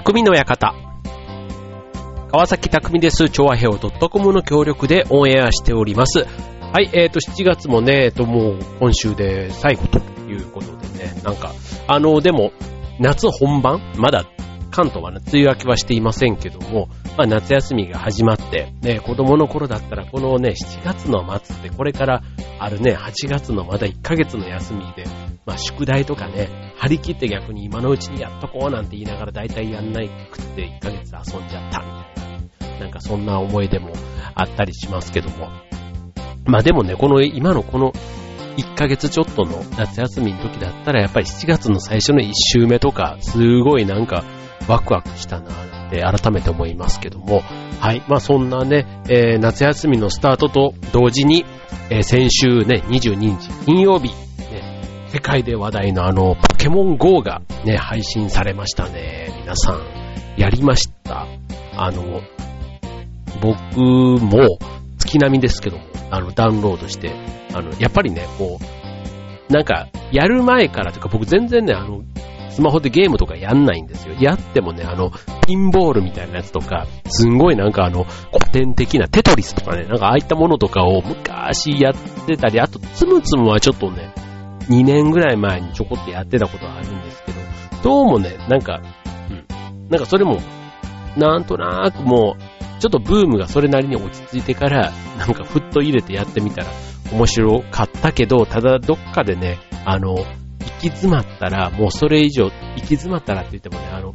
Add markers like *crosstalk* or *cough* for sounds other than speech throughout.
匠の館。川崎匠です。調和平和 .com の協力でオンエアしております。はい、えっ、ー、と、7月もね、えっ、ー、と、もう今週で最後ということでね、なんか、あの、でも、夏本番？まだ関東はね、梅雨明けはしていませんけども、まあ夏休みが始まって、ね、子供の頃だったらこのね、7月の末ってこれからあるね、8月のまだ1ヶ月の休みで、まあ宿題とかね、張り切って逆に今のうちにやっとこうなんて言いながら大体やんないくって1ヶ月遊んじゃったみたいな、なんかそんな思い出もあったりしますけども。まあでもね、この今のこの1ヶ月ちょっとの夏休みの時だったら、やっぱり7月の最初の1週目とか、すごいなんかワクワクしたなって改めて思いますけども、はい。まあそんなね、えー、夏休みのスタートと同時に、えー、先週ね、22日金曜日、ね、世界で話題のあの、ポケモン GO がね、配信されましたね。皆さん、やりました。あの、僕も月並みですけども、あの、ダウンロードして、あの、やっぱりね、こう、なんか、やる前からというか、僕全然ね、あの、スマホでゲームとかやんないんですよ。やってもね、あの、ピンボールみたいなやつとか、すんごいなんかあの、古典的なテトリスとかね、なんかああいったものとかを昔やってたり、あと、つむつむはちょっとね、2年ぐらい前にちょこっとやってたことがあるんですけど、どうもね、なんか、うん、なんかそれも、なんとなくもう、ちょっとブームがそれなりに落ち着いてから、なんかふっと入れてやってみたら面白かったけど、ただどっかでね、あの、き詰まったら、もうそれ以上、行き詰まったらって言ってもね、あの、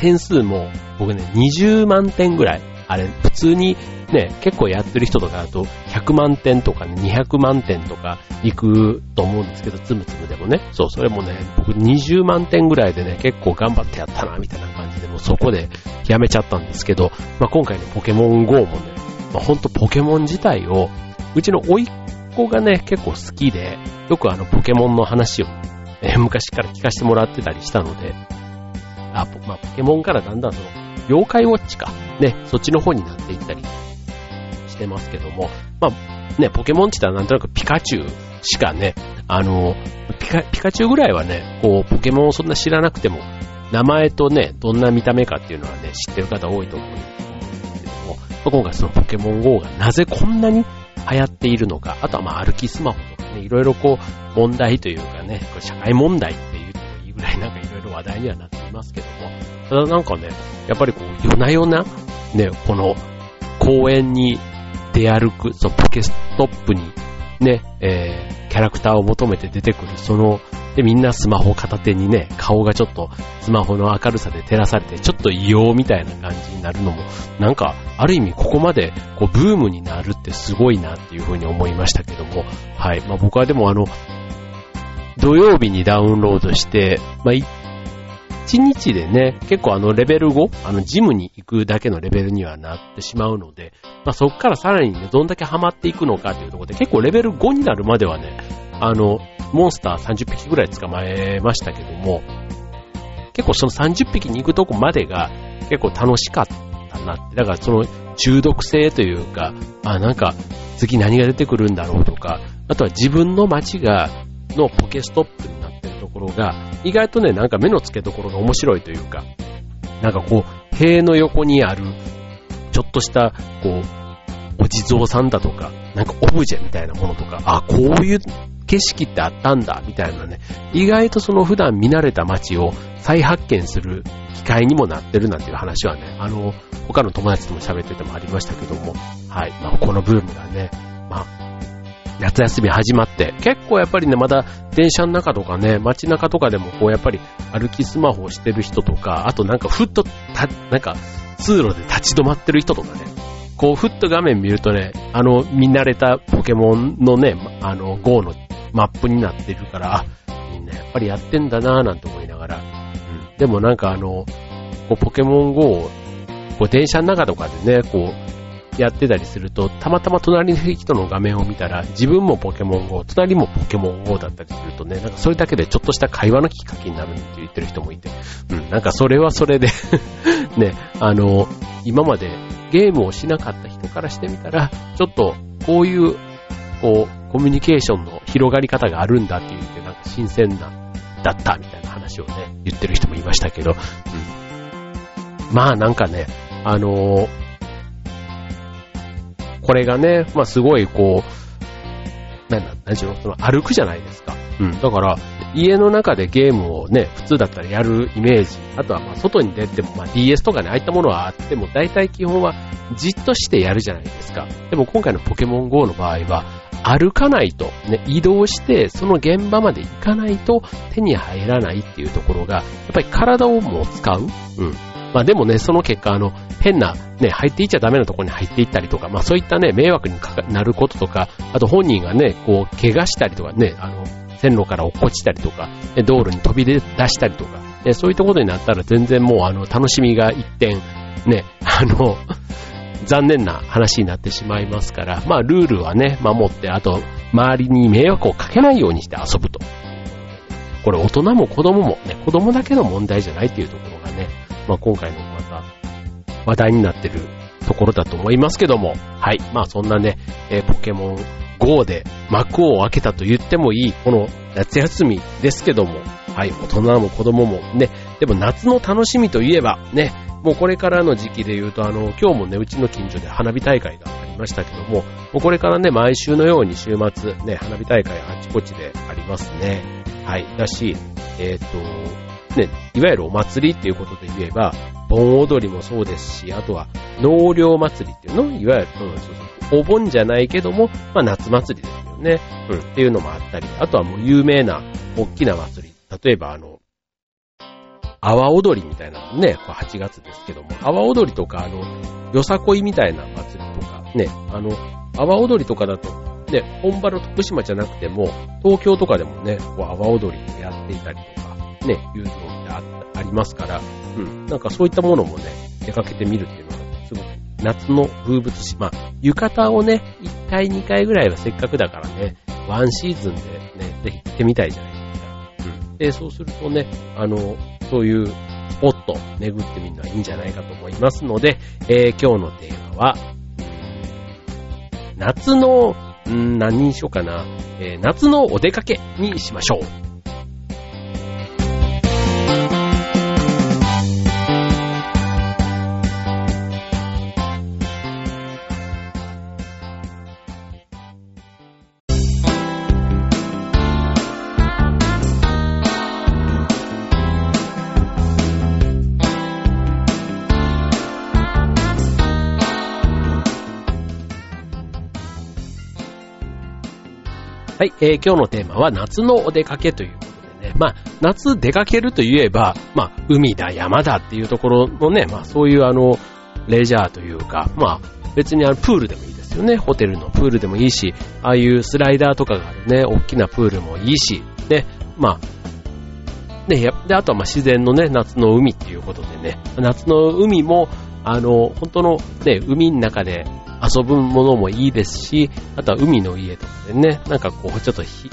点数も僕ね、20万点ぐらい、あれ、普通にね、結構やってる人とかだと、100万点とか、200万点とか行くと思うんですけど、つむつむでもね。そう、それもね、僕20万点ぐらいでね、結構頑張ってやったな、みたいな感じで、もうそこでやめちゃったんですけど、まあ、今回のポケモン GO もね、まあ、ほんとポケモン自体を、うちの甥っ子がね、結構好きで、よくあのポケモンの話を、え昔から聞かせてもらってたりしたので、あ、まあ、ポケモンからだんだんその、妖怪ウォッチか、ね、そっちの方になっていったりしてますけども、まあ、ね、ポケモンって言ったらなんとなくピカチュウしかね、あの、ピカ、ピカチュウぐらいはね、こう、ポケモンをそんな知らなくても、名前とね、どんな見た目かっていうのはね、知ってる方多いと思うんですけども、今回そのポケモン GO がなぜこんなに流行っているのか、あとはまあ歩きスマホとかね、いろいろこう、問題というかね、こ社会問題って言ってもいいぐらいなんかいろいろ話題にはなっていますけども、ただなんかね、やっぱりこう、夜な夜な、ね、この公園に出歩く、そのポケストップにね、えー、キャラクターを求めて出てくる、その、で、みんなスマホ片手にね、顔がちょっとスマホの明るさで照らされて、ちょっと異様みたいな感じになるのも、なんか、ある意味ここまで、こう、ブームになるってすごいなっていうふうに思いましたけども、はい。まあ僕はでもあの、土曜日にダウンロードして、まあ1日でね、結構あのレベル5、あのジムに行くだけのレベルにはなってしまうので、まあそこからさらにね、どんだけハマっていくのかというところで、結構レベル5になるまではね、あの、モンスター30匹ぐらい捕まえましたけども、結構その30匹に行くとこまでが結構楽しかったなって。だからその中毒性というか、あ、なんか次何が出てくるんだろうとか、あとは自分の街が、のポケストップになってるところが、意外とね、なんか目の付けどころが面白いというか、なんかこう、塀の横にある、ちょっとした、こう、お地蔵さんだとか、なんかオブジェみたいなものとか、あ、こういう景色ってあったんだ、みたいなね、意外とその普段見慣れた街を再発見する機会にもなってるなんていう話はね、あの、他の友達とも喋っててもありましたけども、はい、まあ、このブームがね、まあ、夏休み始まって、結構やっぱりね、まだ電車の中とかね、街中とかでもこうやっぱり歩きスマホをしてる人とか、あとなんかふっとた、なんか通路で立ち止まってる人とかね、こうふっと画面見るとね、あの見慣れたポケモンのね、あの GO のマップになってるから、あ、みんなやっぱりやってんだなぁなんて思いながら、うん。でもなんかあの、こうポケモン GO をこう電車の中とかでね、こうやってたりすると、たまたま隣の人の画面を見たら、自分もポケモン GO、隣もポケモン GO だったりするとね、なんかそれだけでちょっとした会話のきっかけになるって言ってる人もいて、うん、なんかそれはそれで *laughs* ね、あの、今までゲームをしなかった人からしてみたら、ちょっとこういう、こう、コミュニケーションの広がり方があるんだっていうて、なんか新鮮なだったみたいな話をね、言ってる人もいましたけど、うん、まあなんかね、あのー、これがね、まあすごいこう、なんだ、なんちゅうの、その歩くじゃないですか。うん。だから、家の中でゲームをね、普通だったらやるイメージ、あとはまあ外に出ても、まあ DS とかね、ああいったものはあっても、大体基本はじっとしてやるじゃないですか。でも今回のポケモン GO の場合は、歩かないと、ね、移動して、その現場まで行かないと手に入らないっていうところが、やっぱり体をもう使う。うん。まあでもね、その結果、あの、変な、ね、入っていっちゃダメなところに入っていったりとか、まあそういったね、迷惑になることとか、あと本人がね、こう、怪我したりとかね、あの、線路から落っこちたりとか、道路に飛び出したりとか、そういったことになったら全然もうあの、楽しみが一点、ね、あの、残念な話になってしまいますから、まあルールはね、守って、あと、周りに迷惑をかけないようにして遊ぶと。これ大人も子供もね、子供だけの問題じゃないっていうところがね、まあ今回のまた話題になってるところだと思いますけども、はい。まあそんなね、えー、ポケモン GO で幕を開けたと言ってもいい、この夏休みですけども、はい、大人も子供もね、でも夏の楽しみといえば、ね、もうこれからの時期で言うと、あの、今日もね、うちの近所で花火大会がありましたけども、もうこれからね、毎週のように週末、ね、花火大会あちこちでありますね。はい。だし、えっ、ー、と、ね、いわゆるお祭りっていうことで言えば、盆踊りもそうですし、あとは納涼祭りっていうの？いわゆる、そうそうお盆じゃないけども、まあ夏祭りですよね。うん、っていうのもあったり、あとはもう有名な大きな祭り。例えばあの、阿波踊りみたいなのね、8月ですけども、阿波踊りとか、あの、よさこいみたいな祭りとか、ね、あの、阿波踊りとかだと、ね、本場の徳島じゃなくても、東京とかでもね、こう阿波踊りをやっていたりとか、ね、いうのってありますから、うん、なんかそういったものもね、出かけてみるっていうのは、すごく夏の風物詩。まあ、浴衣をね、1回2回ぐらいはせっかくだからね、ワンシーズンでね、ぜひ行ってみたいじゃないですか。うん。で、そうするとね、あの、そういうスポット巡ってみるのはいいんじゃないかと思いますので、えー、今日のテーマは、夏の、ん何にしようかな、えー、夏のお出かけにしましょう。はい、えー、今日のテーマは夏のお出かけということでね、まあ、夏出かけるといえば、まあ、海だ、山だっていうところのね、まあ、そういうあの、レジャーというか、まあ、別にあの、プールでもいいですよね。ホテルのプールでもいいし、ああいうスライダーとかがあるね、大きなプールもいいし、ね、まあ、ね、で、あとはまあ自然のね、夏の海っていうことでね、夏の海も、あの、本当のね、海の中で遊ぶものもいいですし、あとは海の家とかでね、なんかこう、ちょっとひ、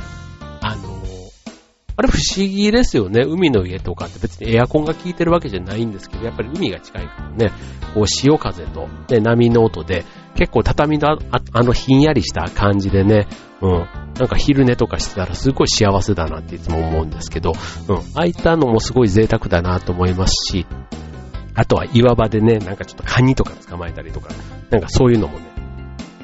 あの、あれ不思議ですよね。海の家とかって別にエアコンが効いてるわけじゃないんですけど、やっぱり海が近いからね、こう潮風と、ね、波の音で、結構畳のああのひんやりした感じでね、うん、なんか昼寝とかしてたらすごい幸せだなっていつも思うんですけど、うん、ああいったのもすごい贅沢だなと思いますし、あとは岩場でね、なんかちょっとカニとか捕まえたりとか、なんかそういうのもね、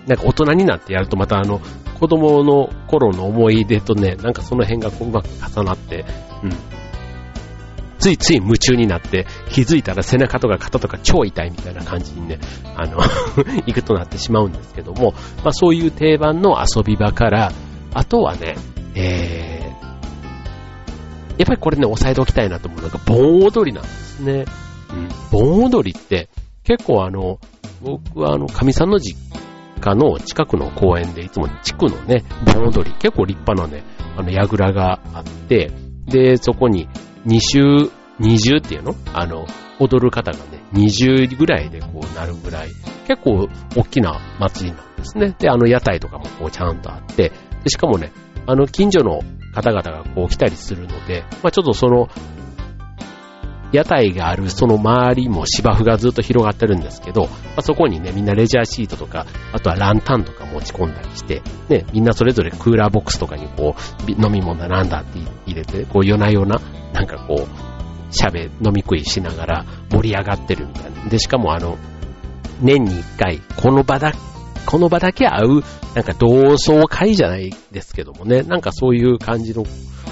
なんか大人になってやるとまたあの、子供の頃の思い出とね、なんかその辺がこううまく重なって、うん。ついつい夢中になって、気づいたら背中とか肩とか超痛いみたいな感じにね、あの *laughs* 行くとなってしまうんですけども、まあそういう定番の遊び場から、あとはね、えー、やっぱりこれね、押さえておきたいなと思うのが、盆踊りなんですね。盆踊りって結構あの、僕はあの、神さんの実家の近くの公園でいつも地区のね、盆踊り、結構立派なね、あの、櫓があって、で、そこに2週、二重っていうの？あの、踊る方がね、20ぐらいでこうなるぐらい、結構大きな祭りなんですね。で、あの屋台とかもこうちゃんとあって、しかもね、あの近所の方々がこう来たりするので、まあちょっとその屋台があるその周りも芝生がずっと広がってるんですけど、まあ、そこにね、みんなレジャーシートとか、あとはランタンとか持ち込んだりして、ね、みんなそれぞれクーラーボックスとかにこう、飲み物なんだって入れて、こう夜な夜な、なんかこう、喋、飲み食いしながら盛り上がってるみたいな。で、しかもあの、年に一回、この場だ、この場だけ会う、なんか同窓会じゃないですけどもね、なんかそういう感じの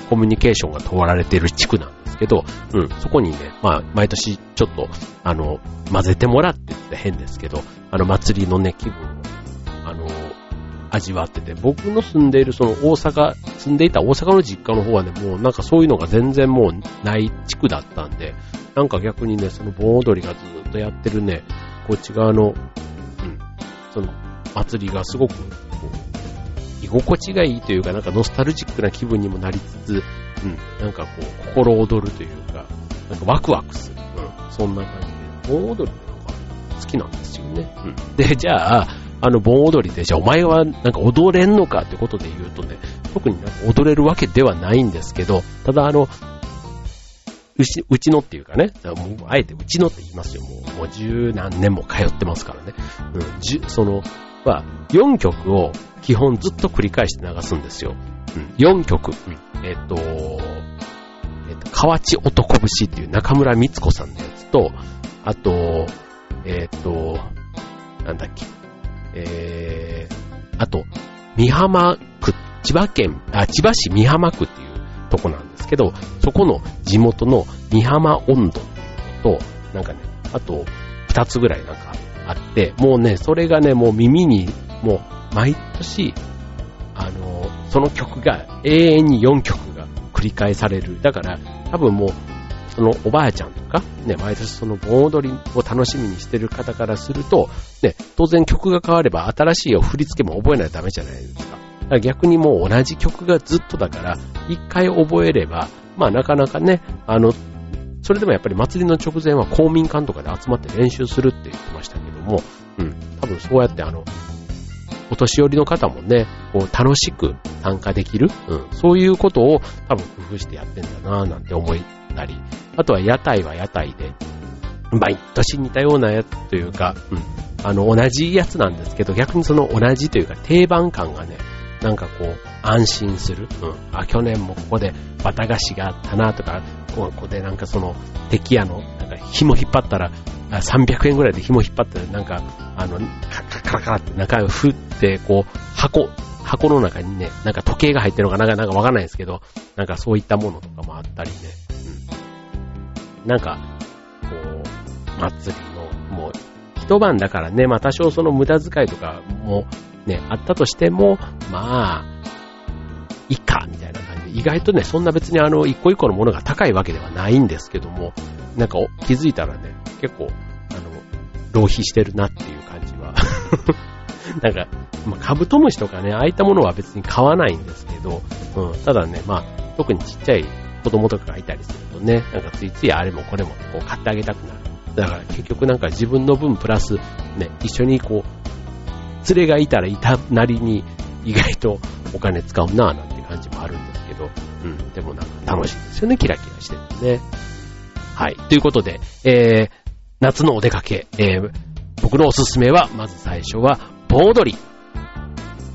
コミュニケーションが問われてる地区なんですけど、うん、そこにね、まあ、毎年ちょっと、あの、混ぜてもらってって変ですけど、あの、祭りのね、気分を、あの、味わってて、僕の住んでいるその大阪、住んでいた大阪の実家の方はね、もうなんかそういうのが全然もうない地区だったんで、なんか逆にね、その盆踊りがずっとやってるね、こっち側の、うん、その祭りがすごく、居心地がいいというか、なんかノスタルジックな気分にもなりつつ、うん、なんかこう、心躍るというか、なんかワクワクする。うん、そんな感じで、盆踊りってなんか好きなんですよね。うん。で、じゃあ、あの盆踊りで、じゃあお前はなんか踊れんのかってことで言うとね、特になんか踊れるわけではないんですけど、ただあの、うち、うちのっていうかね、もうあえてうちのって言いますよ。もう、もう十何年も通ってますからね。うん、じその、は、4曲を基本ずっと繰り返して流すんですよ。うん、4曲。うん、えっ、ー、と、えっ、ー、と、河内男節っていう中村光子さんのやつと、あと、えっ、ー、と、なんだっけ、えー、あと、美浜区、千葉県、あ、千葉市美浜区っていうとこなんですけど、そこの地元の美浜温度っていうのと、なんかね、あと、二つぐらいなんかあって、もうね、それがね、もう耳に、もう、毎年、あの、その曲が、永遠に4曲が繰り返される。だから、多分もう、そのおばあちゃんとか、ね、毎年その盆踊りを楽しみにしてる方からすると、ね、当然曲が変われば新しい振り付けも覚えないとダメじゃないですか。か逆にもう同じ曲がずっとだから、一回覚えれば、まあなかなかね、あの、それでもやっぱり祭りの直前は公民館とかで集まって練習するって言ってましたけども、うん、多分そうやってあの、お年寄りの方もね、こう楽しく参加できる、うん、そういうことを多分工夫してやってんだなぁなんて思ったり、あとは屋台は屋台で、毎年似たようなやつというか、うん、あの同じやつなんですけど、逆にその同じというか定番感がね、なんかこう、安心する。うん。あ、去年もここでバタ菓子があったなとか、ここでなんかその、敵屋の、なんか紐引っ張ったら、300円ぐらいで紐引っ張ったら、なんか、あの、カラカラカラって中を振って、こう、箱、箱の中にね、なんか時計が入ってるのかなんか、なんかわかんないですけど、なんかそういったものとかもあったりね、うん。なんか、こう、祭りの、もう、一晩だからね、まあ多少その無駄遣いとかもね、あったとしても、まあ、いいか、みたいな感じで、意外とね、そんな別にあの、一個一個のものが高いわけではないんですけども、なんか気づいたらね、結構、あの、浪費してるなっていう感じは。*laughs* なんか、まあ、カブトムシとかね、ああいったものは別に買わないんですけど、うん、ただね、まあ、特にちっちゃい子供とかがいたりするとね、なんかついついあれもこれもこう買ってあげたくなる。だから結局なんか自分の分プラス、ね、一緒にこう、連れがいたらいたなりに意外とお金使うなぁなんて感じもあるんですけど、うん、でもなんか楽しいですよね、キラキラしてるね。はい。ということで、えー、夏のお出かけ、えー、僕のおすすめは、まず最初は、盆踊り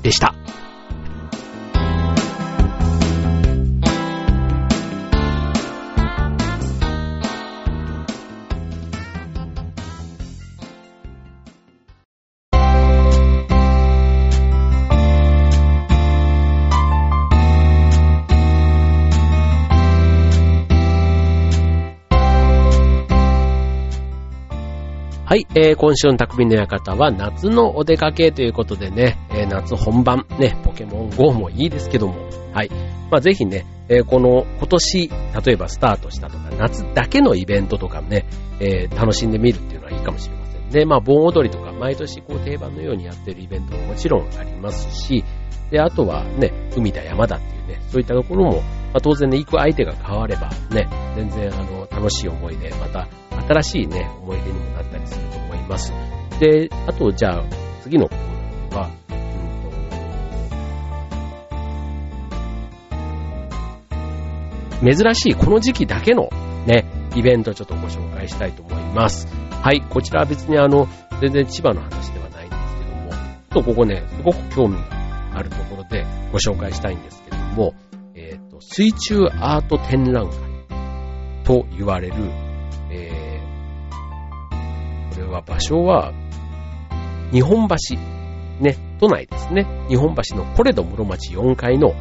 でした。はい、えー、今週の匠の館は夏のお出かけということでね、えー、夏本番、ね、ポケモン GO もいいですけども、はい。まあ、ぜひね、えー、この今年、例えばスタートしたとか、夏だけのイベントとかね、えー、楽しんでみるっていうのはいいかもしれませんね。まあ、盆踊りとか、毎年こう定番のようにやってるイベントももちろんありますし、で、あとはね、海だ山だっていうね、そういったところも、まあ、当然ね、行く相手が変わればね、全然あの、楽しい思い出、また新しいね、思い出にもなったりすると思います。で、あと、じゃあ、次のコーナーは、珍しいこの時期だけのね、イベントちょっとご紹介したいと思います。はい、こちらは別にあの、全然千葉の話ではないんですけども、ちょっとここね、すごく興味があるところでご紹介したいんですけども、えっ、ー、と、水中アート展覧会と言われる、は場所は、日本橋、ね、都内ですね。日本橋のコレド室町4階の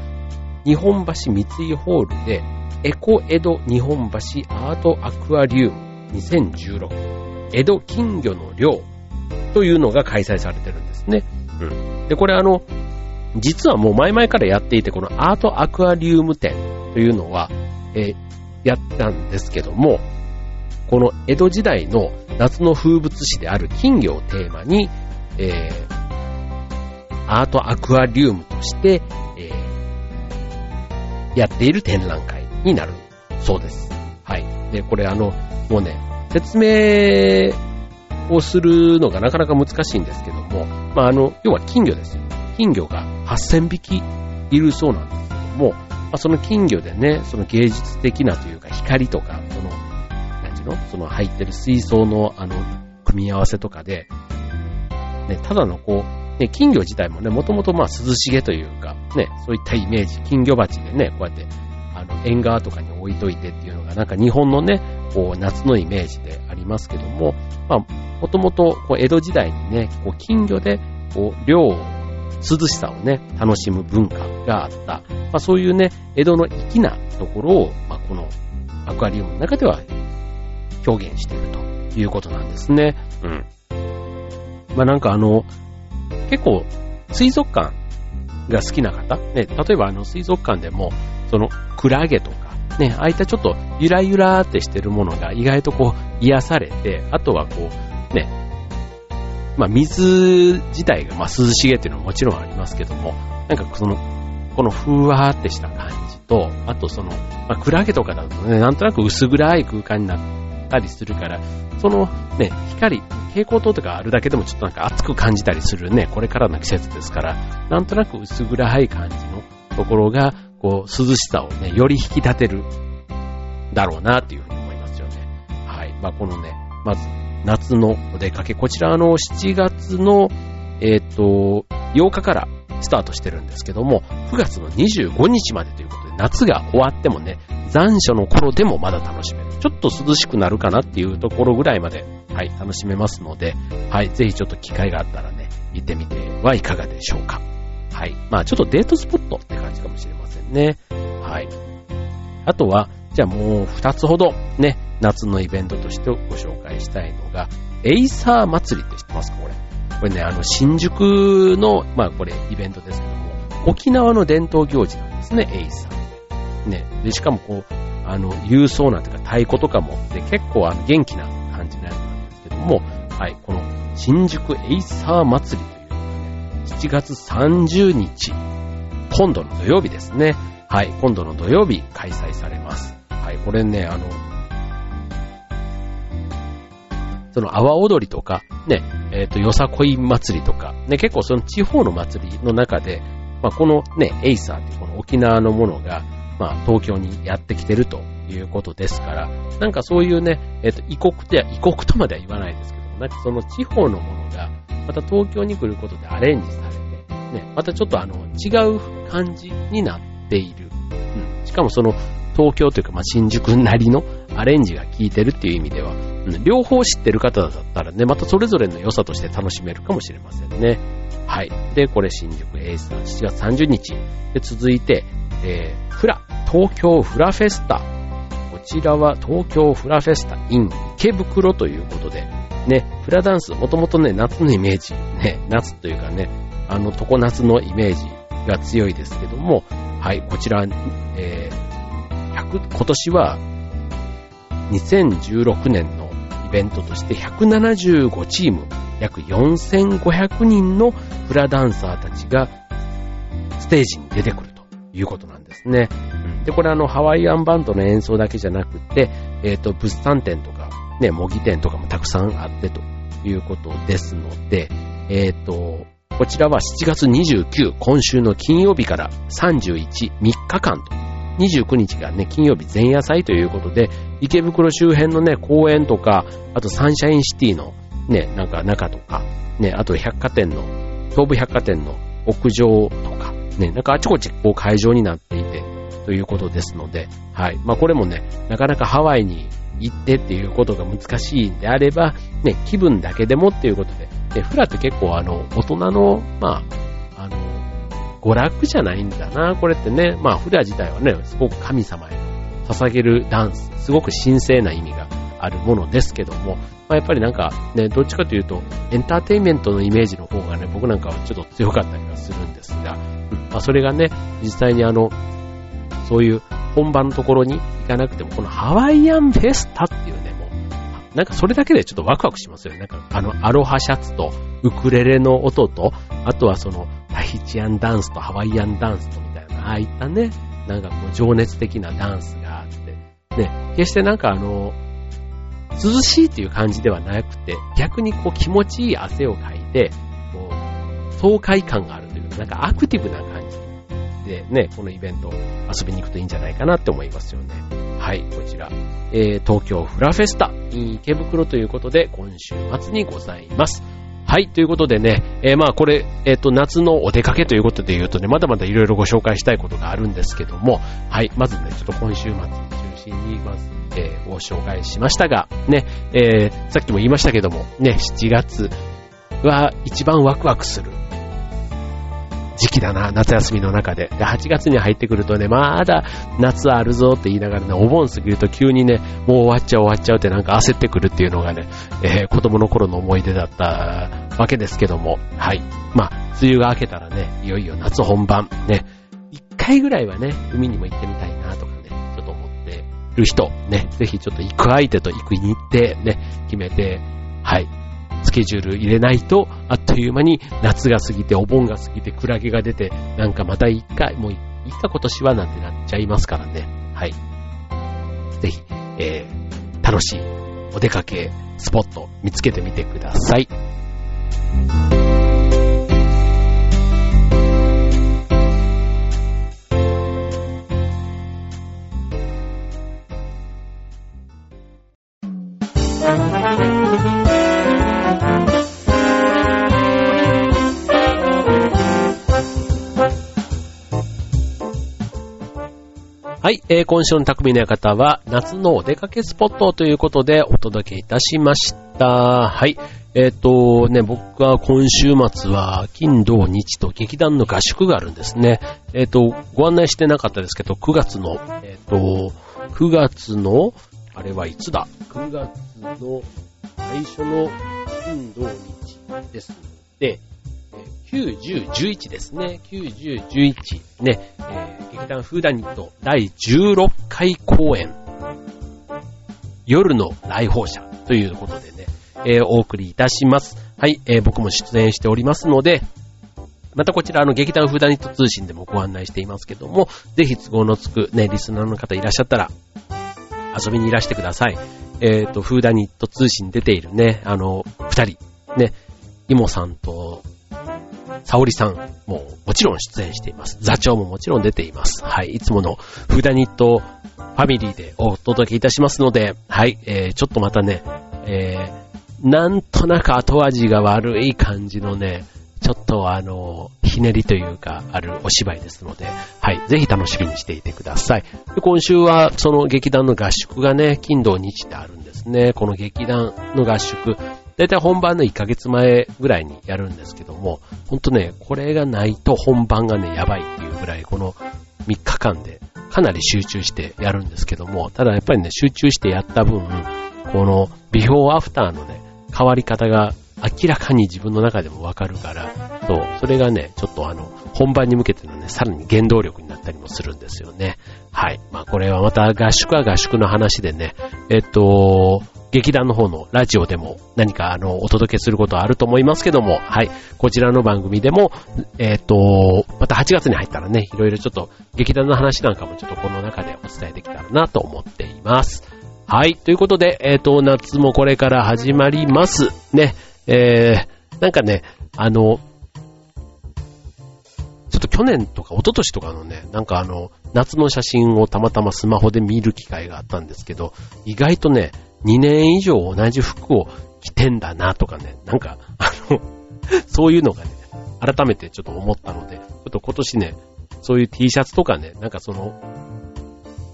日本橋三井ホールでエコ江戸日本橋アートアクアリウム2016江戸金魚の漁というのが開催されてるんですね。うん。で、これあの、実はもう前々からやっていて、このアートアクアリウム展というのは、え、やったんですけども、この江戸時代の夏の風物詩である金魚をテーマに、えー、アートアクアリウムとして、えー、やっている展覧会になるそうです。はい。で、これあの、もうね、説明をするのがなかなか難しいんですけども、まあ、あの、要は金魚ですよ。金魚が8000匹いるそうなんですけども、まあ、その金魚でね、その芸術的なというか光とか、その、なんちゅうのその入ってる水槽のあの、組み合わせとかで、ね、ただのこう、ね、金魚自体もね、もともとまあ涼しげというか、ね、そういったイメージ、金魚鉢でね、こうやって、あの、縁側とかに置いといてっていうのが、なんか日本のね、こう、夏のイメージでありますけども、まあ、もともと、こう、江戸時代にね、こう、金魚で、こう、漁を、涼しさをね、楽しむ文化があった。まあ、そういうね、江戸の粋なところを、まあ、このアクアリウムの中では表現しているということなんですね。うん。まあ、なんかあの、結構、水族館が好きな方、ね、例えばあの水族館でも、その、クラゲとか、ね、ああいったちょっとゆらゆらってしてるものが意外とこう癒されて、あとはこう、ね、まあ水自体がまあ涼しげっていうのはもちろんありますけども、なんかその、このふわーってした感じと、あとその、まあ、クラゲとかだとね、なんとなく薄暗い空間になったりするから、そのね、光、蛍光灯とかあるだけでもちょっとなんか熱く感じたりするね、これからの季節ですから、なんとなく薄暗い感じのところが、こう、涼しさをね、より引き立てる、だろうなっていうふうに思いますよね。はい。まあ、このね、まず、夏のお出かけ。こちら、あの、7月の、えっ、ー、と、8日からスタートしてるんですけども、9月の25日までということで、夏が終わってもね、残暑の頃でもまだ楽しめる。ちょっと涼しくなるかなっていうところぐらいまで、はい、楽しめますので、はい、ぜひちょっと機会があったらね、行ってみてはいかがでしょうか。はい。まあちょっとデートスポットって感じかもしれませんね。はい。あとは、じゃあもう二つほどね、夏のイベントとしてご紹介したいのが、エイサー祭りって知ってますかこれ。これね、あの、新宿の、まあこれイベントですけども、沖縄の伝統行事なんですね、エイサー。ね。で、しかもこう、あの、勇壮なというか太鼓とかも、で、結構あの元気な感じのやつなんですけども、はい、この新宿エイサー祭りというね、7月30日、今度の土曜日ですね。はい、今度の土曜日開催されます。はい、これね、あの、その阿波踊りとか、ね、えっ、ー、と、よさこい祭りとか、ね、結構その地方の祭りの中で、まあ、このね、エイサーっていうこの沖縄のものが、まあ、東京にやってきてるということですから、なんかそういうね、えっ、と、異国で、異国とまでは言わないですけども、なんかその地方のものが、また東京に来ることでアレンジされて、ね、またちょっとあの、違う感じになっている。うん。しかもその、東京というか、まあ、新宿なりのアレンジが効いてるっていう意味では、うん、両方知ってる方だったらね、またそれぞれの良さとして楽しめるかもしれませんね。はい。で、これ新宿エースさん7月30日。で、続いて、えー、フラ、東京フラフェスタ。こちらは東京フラフェスタ in 池袋ということで、ね、フラダンス、もともとね、夏のイメージ、ね、夏というかね、あの、常夏のイメージが強いですけども、はい、こちら、えー、100今年は、2016年のイベントとして175チーム、約4500人のフラダンサーたちがステージに出てくるということなんですね。で、これあの、ハワイアンバンドの演奏だけじゃなくて、えっ、ー、と、物産展とか、ね、模擬店とかもたくさんあってということですので、えっ、ー、と、こちらは7月29、今週の金曜日から31、3日間と。29日がね、金曜日前夜祭ということで、池袋周辺のね、公園とか、あとサンシャインシティのね、なんか中とか、ね、あと百貨店の、東武百貨店の屋上とか、ね、なんかあちこちこう会場になっていて、ということですので、はい。まあこれもね、なかなかハワイに行ってっていうことが難しいんであれば、ね、気分だけでもっていうことで、で、フラって結構あの、大人の、まあ、あの、娯楽じゃないんだな、これってね。まあ、フラ自体はね、すごく神様へ捧げるダンス、すごく神聖な意味があるものですけども、まあ、やっぱりなんかね、どっちかというと、エンターテインメントのイメージの方がね、僕なんかはちょっと強かったりはするんですが、うんまあ、それがね、実際にあの、そういう本番のところに行かなくても、このハワイアンフェスタっていうね、もう、なんかそれだけでちょっとワクワクしますよね。なんかあの、アロハシャツとウクレレの音と、あとはその、タヒチアンダンスとハワイアンダンスとみたいな、ああいったね、なんかこう情熱的なダンスがあって、ね、決してなんかあの、涼しいっていう感じではなくて、逆にこう気持ちいい汗をかいて、こう、爽快感があるというか、なんかアクティブな感じでね、このイベント遊びに行くといいんじゃないかなって思いますよね。はい、こちら、えー、東京フラフェスタ、池袋ということで、今週末にございます。はい。ということでね、えー、まあこれ、えっ、ー、と、夏のお出かけということで言うとね、まだまだいろいろご紹介したいことがあるんですけども、はい。まずね、ちょっと今週末中心に、まず、えー、ご紹介しましたが、ね、えー、さっきも言いましたけども、ね、7月は一番ワクワクする時期だな、夏休みの中で。で、8月に入ってくるとね、まだ夏あるぞって言いながらね、お盆過ぎると急にね、もう終わっちゃう終わっちゃうってなんか焦ってくるっていうのがね、えー、子供の頃の思い出だったわけですけども、はい。まあ、梅雨が明けたらね、いよいよ夏本番、ね、一回ぐらいはね、海にも行ってみたいなとかね、ちょっと思ってる人、ね、ぜひちょっと行く相手と行く日程ね、決めて、はい、スケジュール入れないと、あっという間に夏が過ぎて、お盆が過ぎて、クラゲが出て、なんかまた一回、もういいか今年はなんてなっちゃいますからね。はい。ぜひ、えー、楽しいお出かけスポット見つけてみてください。はい、えー、今週の匠の館は夏のお出かけスポットということでお届けいたしました。はい。えっ、ー、とね、僕は今週末は金土日と劇団の合宿があるんですね。えっ、ー、と、ご案内してなかったですけど、9月の、えっ、ー、と、9月の、あれはいつだ ?9 月の最初の金土日ですで、9、10、11ですね。9、10、11ね、えー、劇団フーダニット第16回公演、夜の来訪者ということでね、えー、お送りいたします。はい、えー、僕も出演しておりますので、またこちら、あの、劇団フーダニット通信でもご案内していますけども、ぜひ都合のつくね、リスナーの方いらっしゃったら、遊びにいらしてください。えっ、ー、と、フーダニット通信出ているね、あの、二人、ね、イモさんと沙織さんももちろん出演しています。座長ももちろん出ています。はい。いつものフダニットファミリーでお届けいたしますので、はい。えー、ちょっとまたね、えー、なんとなく後味が悪い感じのね、ちょっとあの、ひねりというか、あるお芝居ですので、はい。ぜひ楽しみにしていてください。で今週はその劇団の合宿がね、金土日であるんですね。この劇団の合宿。だいたい本番の1ヶ月前ぐらいにやるんですけども、ほんとね、これがないと本番がね、やばいっていうぐらい、この3日間でかなり集中してやるんですけども、ただやっぱりね、集中してやった分、このビフォーアフターのね、変わり方が明らかに自分の中でもわかるから、そう、それがね、ちょっとあの、本番に向けてのね、さらに原動力になったりもするんですよね。はい。まあこれはまた合宿は合宿の話でね、えっと、劇団の方のラジオでも何かあの、お届けすることはあると思いますけども、はい。こちらの番組でも、えっ、ー、と、また8月に入ったらね、いろいろちょっと劇団の話なんかもちょっとこの中でお伝えできたらなと思っています。はい。ということで、えっ、ー、と、夏もこれから始まります。ね。えー、なんかね、あの、ちょっと去年とか一昨年とかのね、なんかあの、夏の写真をたまたまスマホで見る機会があったんですけど、意外とね、2年以上同じ服を着てんだなとかね、なんか、あの、*laughs* そういうのがね、改めてちょっと思ったので、ちょっと今年ね、そういう T シャツとかね、なんかその、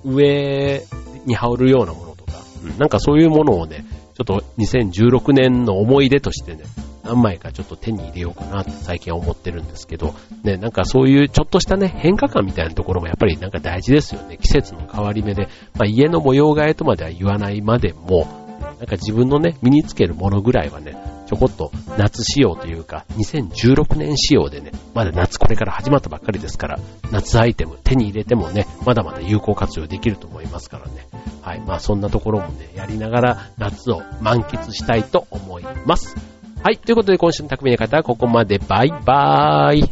上に羽織るようなものとか、うん、なんかそういうものをね、ちょっと2016年の思い出としてね、何枚かちょっと手に入れようかなって最近は思ってるんですけど、ね、なんかそういうちょっとしたね、変化感みたいなところもやっぱりなんか大事ですよね。季節の変わり目で、まあ家の模様替えとまでは言わないまでも、なんか自分のね、身につけるものぐらいはね、ちょこっと夏仕様というか、2016年仕様でね、まだ夏これから始まったばっかりですから、夏アイテム手に入れてもね、まだまだ有効活用できると思いますからね。はい。まあそんなところもね、やりながら夏を満喫したいと思います。はい、ということで今週の匠の方はここまで。バイバーイ。